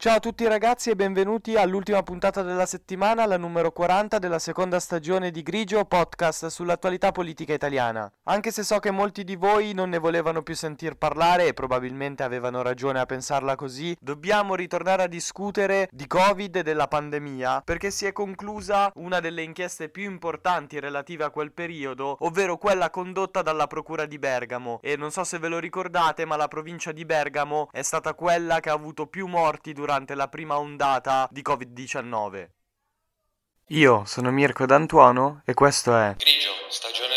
Ciao a tutti ragazzi e benvenuti all'ultima puntata della settimana, la numero 40 della seconda stagione di Grigio, podcast sull'attualità politica italiana. Anche se so che molti di voi non ne volevano più sentir parlare e probabilmente avevano ragione a pensarla così, dobbiamo ritornare a discutere di Covid e della pandemia perché si è conclusa una delle inchieste più importanti relative a quel periodo, ovvero quella condotta dalla Procura di Bergamo. E non so se ve lo ricordate, ma la provincia di Bergamo è stata quella che ha avuto più morti durante durante la prima ondata di Covid-19. Io sono Mirko D'Antuono e questo è Grigio, stagione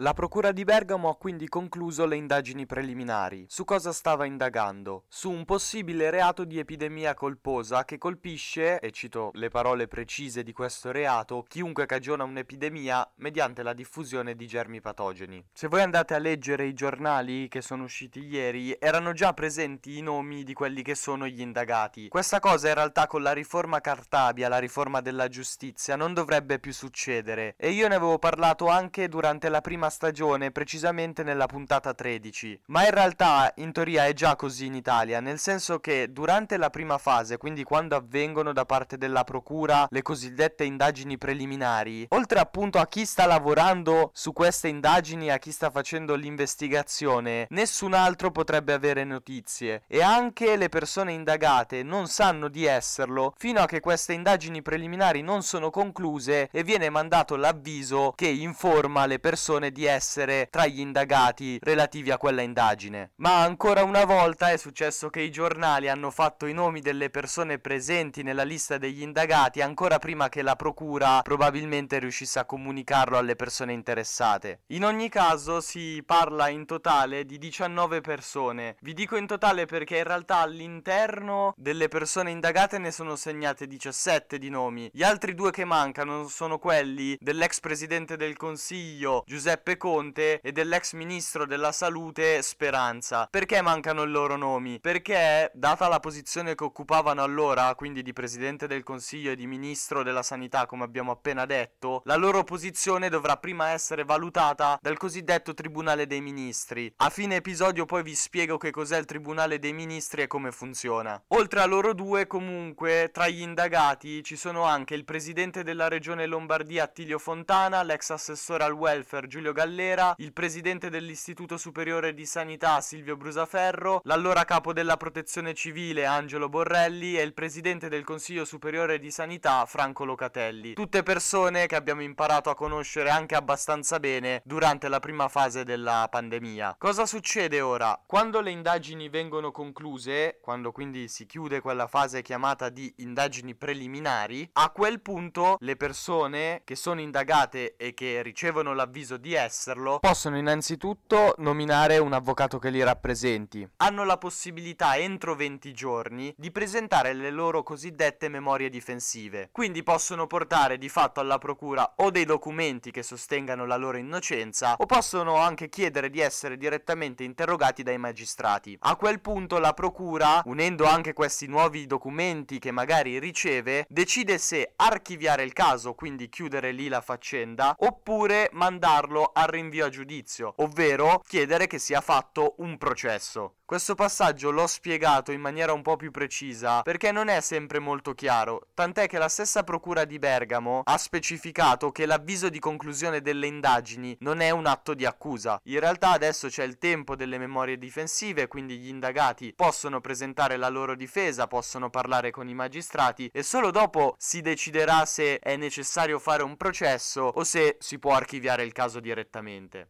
La Procura di Bergamo ha quindi concluso le indagini preliminari. Su cosa stava indagando? Su un possibile reato di epidemia colposa che colpisce, e cito le parole precise di questo reato, chiunque cagiona un'epidemia mediante la diffusione di germi patogeni. Se voi andate a leggere i giornali che sono usciti ieri, erano già presenti i nomi di quelli che sono gli indagati. Questa cosa in realtà con la riforma Cartabia, la riforma della giustizia, non dovrebbe più succedere. E io ne avevo parlato anche durante la prima stagione, precisamente nella puntata 13. Ma in realtà in teoria è già così in Italia, nel senso che durante la prima fase, quindi quando avvengono da parte della procura le cosiddette indagini preliminari, oltre appunto a chi sta lavorando su queste indagini, a chi sta facendo l'investigazione, nessun altro potrebbe avere notizie e anche le persone indagate non sanno di esserlo fino a che queste indagini preliminari non sono concluse e viene mandato l'avviso che informa le persone di essere tra gli indagati relativi a quella indagine. Ma ancora una volta è successo che i giornali hanno fatto i nomi delle persone presenti nella lista degli indagati ancora prima che la procura probabilmente riuscisse a comunicarlo alle persone interessate. In ogni caso si parla in totale di 19 persone. Vi dico in totale perché in realtà all'interno delle persone indagate ne sono segnate 17 di nomi. Gli altri due che mancano sono quelli dell'ex presidente del Consiglio Giuseppe Giuseppe Conte e dell'ex ministro della salute Speranza. Perché mancano i loro nomi? Perché, data la posizione che occupavano allora, quindi di presidente del consiglio e di ministro della sanità, come abbiamo appena detto, la loro posizione dovrà prima essere valutata dal cosiddetto tribunale dei ministri. A fine episodio poi vi spiego che cos'è il tribunale dei ministri e come funziona. Oltre a loro due, comunque, tra gli indagati ci sono anche il presidente della regione Lombardia Attilio Fontana, l'ex assessore al welfare Giulio Gallera, il presidente dell'Istituto Superiore di Sanità Silvio Brusaferro, l'allora capo della Protezione Civile Angelo Borrelli e il presidente del Consiglio Superiore di Sanità Franco Locatelli. Tutte persone che abbiamo imparato a conoscere anche abbastanza bene durante la prima fase della pandemia. Cosa succede ora? Quando le indagini vengono concluse, quando quindi si chiude quella fase chiamata di indagini preliminari, a quel punto le persone che sono indagate e che ricevono l'avviso di esserlo, possono innanzitutto nominare un avvocato che li rappresenti. Hanno la possibilità entro 20 giorni di presentare le loro cosiddette memorie difensive. Quindi possono portare di fatto alla procura o dei documenti che sostengano la loro innocenza o possono anche chiedere di essere direttamente interrogati dai magistrati. A quel punto la procura, unendo anche questi nuovi documenti che magari riceve, decide se archiviare il caso, quindi chiudere lì la faccenda, oppure mandarlo al rinvio a giudizio, ovvero chiedere che sia fatto un processo. Questo passaggio l'ho spiegato in maniera un po' più precisa perché non è sempre molto chiaro, tant'è che la stessa procura di Bergamo ha specificato che l'avviso di conclusione delle indagini non è un atto di accusa. In realtà adesso c'è il tempo delle memorie difensive, quindi gli indagati possono presentare la loro difesa, possono parlare con i magistrati e solo dopo si deciderà se è necessario fare un processo o se si può archiviare il caso direttamente.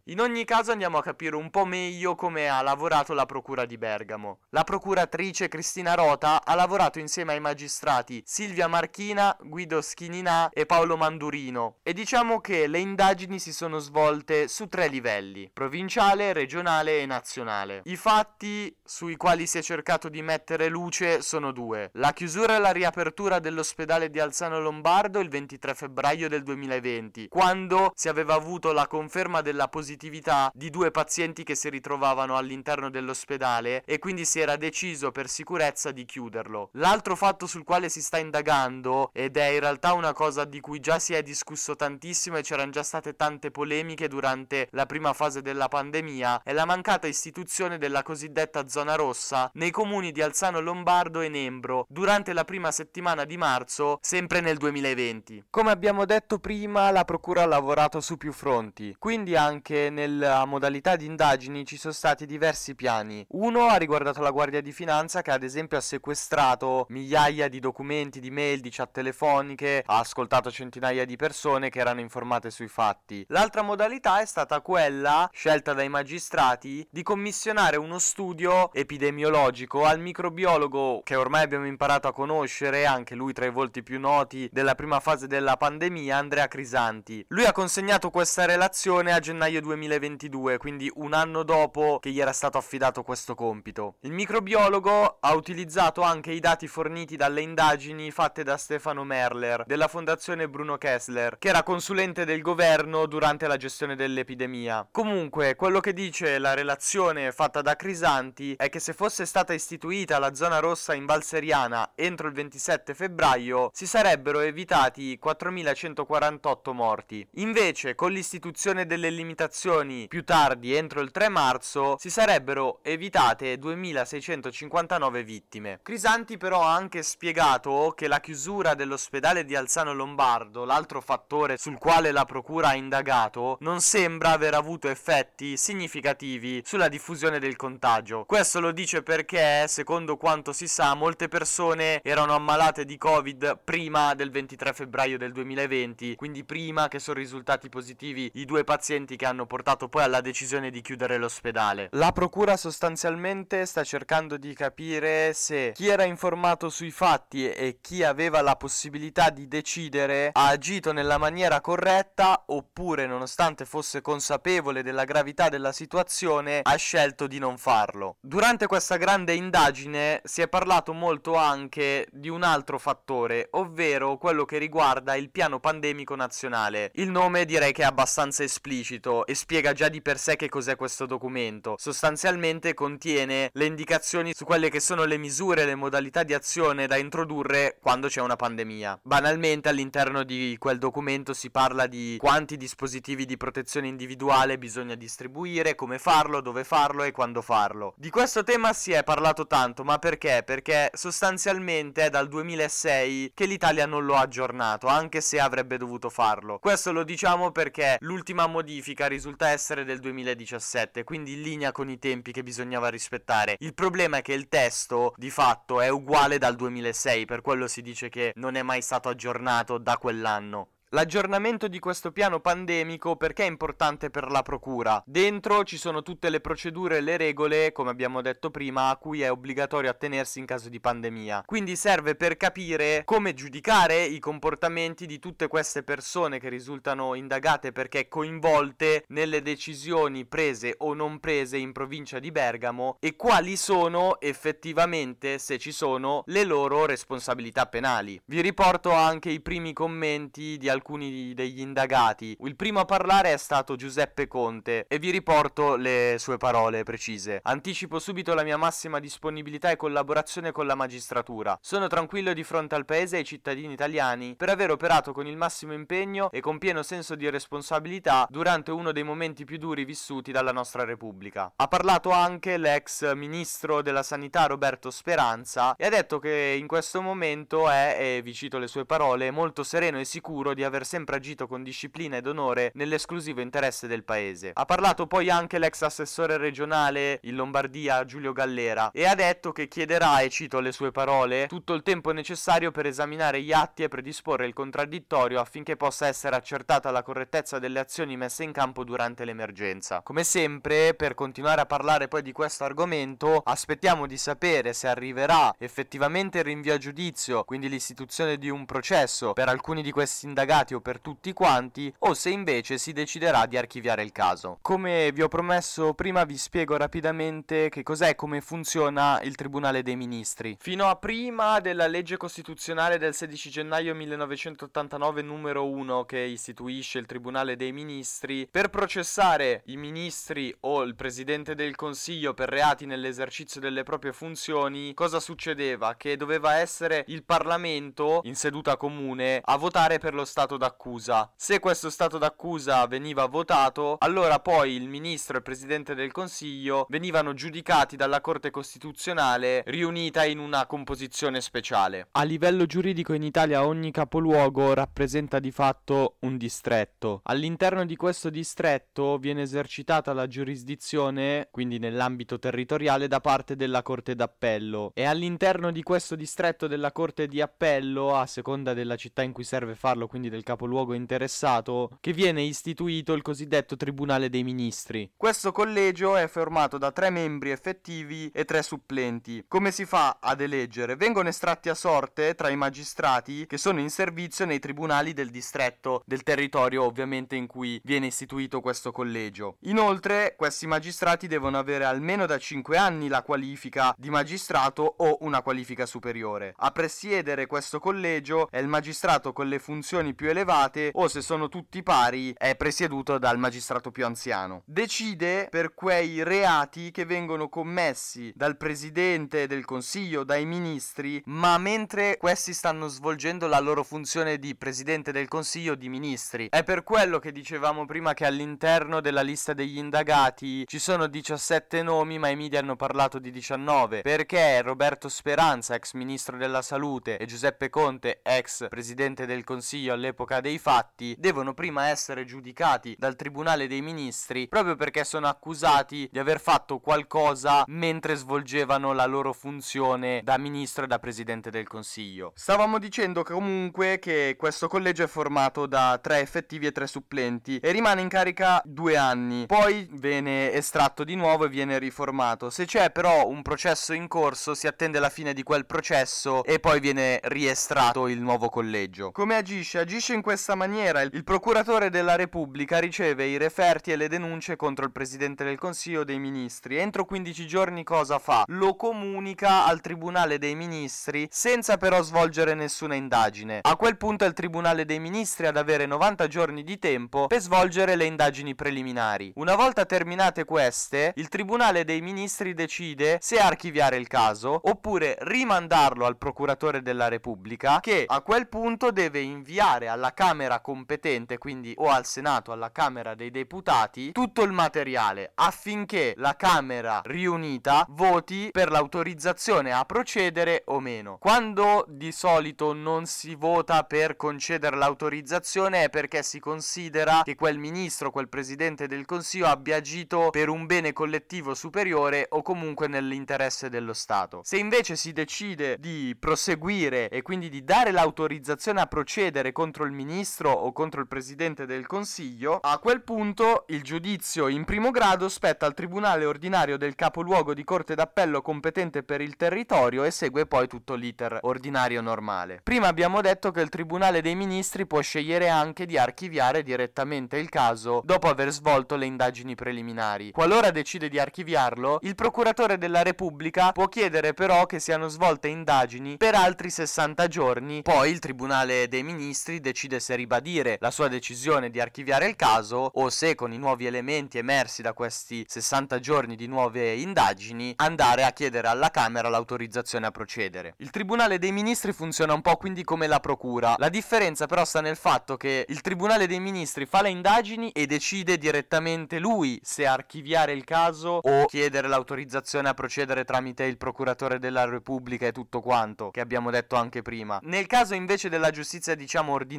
In ogni caso andiamo a capire un po' meglio come ha lavorato la procura di Bergamo. La procuratrice Cristina Rota ha lavorato insieme ai magistrati Silvia Marchina, Guido Schininà e Paolo Mandurino e diciamo che le indagini si sono svolte su tre livelli, provinciale, regionale e nazionale. I fatti sui quali si è cercato di mettere luce sono due. La chiusura e la riapertura dell'ospedale di Alzano Lombardo il 23 febbraio del 2020, quando si aveva avuto la conferma conferma della positività di due pazienti che si ritrovavano all'interno dell'ospedale e quindi si era deciso per sicurezza di chiuderlo. L'altro fatto sul quale si sta indagando ed è in realtà una cosa di cui già si è discusso tantissimo e c'erano già state tante polemiche durante la prima fase della pandemia è la mancata istituzione della cosiddetta zona rossa nei comuni di Alzano Lombardo e Nembro durante la prima settimana di marzo, sempre nel 2020. Come abbiamo detto prima, la procura ha lavorato su più fronti, quindi anche nella modalità di indagini ci sono stati diversi piani. Uno ha riguardato la Guardia di Finanza che ad esempio ha sequestrato migliaia di documenti, di mail, di chat telefoniche, ha ascoltato centinaia di persone che erano informate sui fatti. L'altra modalità è stata quella, scelta dai magistrati, di commissionare uno studio epidemiologico al microbiologo che ormai abbiamo imparato a conoscere, anche lui tra i volti più noti della prima fase della pandemia, Andrea Crisanti. Lui ha consegnato questa relazione a gennaio 2022, quindi un anno dopo che gli era stato affidato questo compito. Il microbiologo ha utilizzato anche i dati forniti dalle indagini fatte da Stefano Merler della Fondazione Bruno Kessler, che era consulente del governo durante la gestione dell'epidemia. Comunque, quello che dice la relazione fatta da Crisanti è che se fosse stata istituita la zona rossa in Valseriana entro il 27 febbraio, si sarebbero evitati 4148 morti. Invece, con l'istituzione delle limitazioni più tardi, entro il 3 marzo, si sarebbero evitate 2659 vittime. Crisanti però ha anche spiegato che la chiusura dell'ospedale di Alzano Lombardo, l'altro fattore sul quale la procura ha indagato, non sembra aver avuto effetti significativi sulla diffusione del contagio. Questo lo dice perché, secondo quanto si sa, molte persone erano ammalate di Covid prima del 23 febbraio del 2020, quindi prima che sono risultati positivi i due pazienti che hanno portato poi alla decisione di chiudere l'ospedale. La procura sostanzialmente sta cercando di capire se chi era informato sui fatti e chi aveva la possibilità di decidere ha agito nella maniera corretta oppure nonostante fosse consapevole della gravità della situazione ha scelto di non farlo. Durante questa grande indagine si è parlato molto anche di un altro fattore, ovvero quello che riguarda il piano pandemico nazionale. Il nome direi che è abbastanza esplicito e spiega già di per sé che cos'è questo documento. Sostanzialmente contiene le indicazioni su quelle che sono le misure e le modalità di azione da introdurre quando c'è una pandemia. Banalmente all'interno di quel documento si parla di quanti dispositivi di protezione individuale bisogna distribuire, come farlo, dove farlo e quando farlo. Di questo tema si è parlato tanto, ma perché? Perché sostanzialmente è dal 2006 che l'Italia non lo ha aggiornato, anche se avrebbe dovuto farlo. Questo lo diciamo perché l'ultima modifica risulta essere del 2017, quindi in linea con i tempi che bisognava rispettare. Il problema è che il testo di fatto è uguale dal 2006, per quello si dice che non è mai stato aggiornato da quell'anno. L'aggiornamento di questo piano pandemico perché è importante per la procura? Dentro ci sono tutte le procedure e le regole, come abbiamo detto prima, a cui è obbligatorio attenersi in caso di pandemia. Quindi serve per capire come giudicare i comportamenti di tutte queste persone che risultano indagate perché coinvolte nelle decisioni prese o non prese in provincia di Bergamo e quali sono effettivamente, se ci sono, le loro responsabilità penali. Vi riporto anche i primi commenti di alcuni degli indagati. Il primo a parlare è stato Giuseppe Conte e vi riporto le sue parole precise. Anticipo subito la mia massima disponibilità e collaborazione con la magistratura. Sono tranquillo di fronte al paese e ai cittadini italiani per aver operato con il massimo impegno e con pieno senso di responsabilità durante uno dei momenti più duri vissuti dalla nostra Repubblica. Ha parlato anche l'ex ministro della sanità Roberto Speranza e ha detto che in questo momento è, e vi cito le sue parole, molto sereno e sicuro di aver sempre agito con disciplina ed onore nell'esclusivo interesse del paese. Ha parlato poi anche l'ex assessore regionale in Lombardia Giulio Gallera e ha detto che chiederà, e cito le sue parole, tutto il tempo necessario per esaminare gli atti e predisporre il contraddittorio affinché possa essere accertata la correttezza delle azioni messe in campo durante l'emergenza. Come sempre, per continuare a parlare poi di questo argomento, aspettiamo di sapere se arriverà effettivamente il rinvio a giudizio, quindi l'istituzione di un processo per alcuni di questi indagati indagati o per tutti quanti, o se invece si deciderà di archiviare il caso. Come vi ho promesso prima vi spiego rapidamente che cos'è e come funziona il Tribunale dei Ministri. Fino a prima della legge costituzionale del 16 gennaio 1989 numero 1 che istituisce il Tribunale dei Ministri, per processare i ministri o il Presidente del Consiglio per reati nell'esercizio delle proprie funzioni, cosa succedeva? Che doveva essere il Parlamento in seduta comune a votare per lo stato d'accusa. Se questo stato d'accusa veniva votato, allora poi il ministro e il Presidente del Consiglio venivano giudicati dalla Corte Costituzionale riunita in una composizione speciale. A livello giuridico in Italia ogni capoluogo rappresenta di fatto un distretto. All'interno di questo distretto viene esercitata la giurisdizione, quindi nell'ambito territoriale, da parte della Corte d'Appello e all'interno di questo distretto della Corte di Appello, a seconda della città in cui serve farlo, quindi del capoluogo interessato, che viene istituito il cosiddetto Tribunale dei Ministri. Questo collegio è formato da tre membri effettivi e tre supplenti. Come si fa ad eleggere? Vengono estratti a sorte tra i magistrati che sono in servizio nei tribunali del distretto, del territorio ovviamente in cui viene istituito questo collegio. Inoltre, questi magistrati devono avere almeno da 5 anni la qualifica di magistrato o una qualifica superiore. A presiedere questo collegio è il magistrato con le funzioni più elevate o se sono tutti pari è presieduto dal magistrato più anziano. Decide per quei reati che vengono commessi dal presidente del consiglio, dai ministri, ma mentre questi stanno svolgendo la loro funzione di presidente del consiglio di ministri. È per quello che dicevamo prima che all'interno della lista degli indagati ci sono 17 nomi, ma i media hanno parlato di 19, perché Roberto Speranza, ex ministro della salute, e Giuseppe Conte, ex presidente del consiglio all'epoca dei fatti, devono prima essere giudicati dal tribunale dei ministri proprio perché sono accusati di aver fatto qualcosa mentre svolgevano la loro funzione da ministro e da presidente del consiglio. Stavamo dicendo comunque che questo collegio è formato da tre effettivi e tre supplenti e rimane in carica due anni, poi viene estratto di nuovo e viene riformato. Se c'è però un processo in corso si attende la fine di quel processo e poi viene riestratto il nuovo collegio. Come agisce? Agisce in questa maniera. Il procuratore della Repubblica riceve i referti e le denunce contro il Presidente del Consiglio dei Ministri. Entro 15 giorni cosa fa? Lo comunica al Tribunale dei Ministri senza però svolgere nessuna indagine. A quel punto è il Tribunale dei Ministri ad avere 90 giorni di tempo per svolgere le indagini preliminari. Una volta terminate queste, il Tribunale dei Ministri decide se archiviare il caso oppure rimandarlo al procuratore della Repubblica che a quel punto deve inviare alla Camera competente, quindi o al Senato, alla Camera dei Deputati, tutto il materiale affinché la Camera riunita voti per l'autorizzazione a procedere o meno. Quando di solito non si vota per concedere l'autorizzazione è perché si considera che quel ministro, quel presidente del Consiglio abbia agito per un bene collettivo superiore o comunque nell'interesse dello Stato. Se invece si decide di proseguire e quindi di dare l'autorizzazione a procedere contro il ministro o contro il presidente del Consiglio, a quel punto il giudizio in primo grado spetta al tribunale ordinario del capoluogo di corte d'appello competente per il territorio e segue poi tutto l'iter ordinario normale. Prima abbiamo detto che il tribunale dei ministri può scegliere anche di archiviare direttamente il caso dopo aver svolto le indagini preliminari. Qualora decide di archiviarlo, il procuratore della Repubblica può chiedere però che siano svolte indagini per altri 60 giorni, poi il tribunale dei ministri decide se ribadire la sua decisione di archiviare il caso o se con i nuovi elementi emersi da questi 60 giorni di nuove indagini andare a chiedere alla Camera l'autorizzazione a procedere. Il tribunale dei ministri funziona un po' quindi come la procura. La differenza però sta nel fatto che il tribunale dei ministri fa le indagini e decide direttamente lui se archiviare il caso o chiedere l'autorizzazione a procedere tramite il procuratore della Repubblica e tutto quanto, che abbiamo detto anche prima. Nel caso invece della giustizia diciamo ordinaria,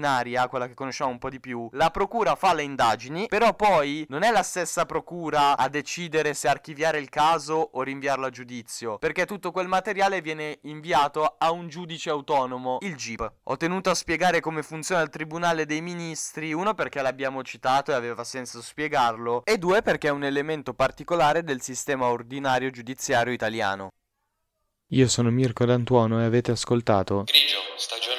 quella che conosciamo un po' di più, la procura fa le indagini, però poi non è la stessa procura a decidere se archiviare il caso o rinviarlo a giudizio, perché tutto quel materiale viene inviato a un giudice autonomo, il GIP. Ho tenuto a spiegare come funziona il Tribunale dei Ministri, uno perché l'abbiamo citato e aveva senso spiegarlo, e due perché è un elemento particolare del sistema ordinario giudiziario italiano. Io sono Mirko D'Antuono e avete ascoltato Grigio, stagione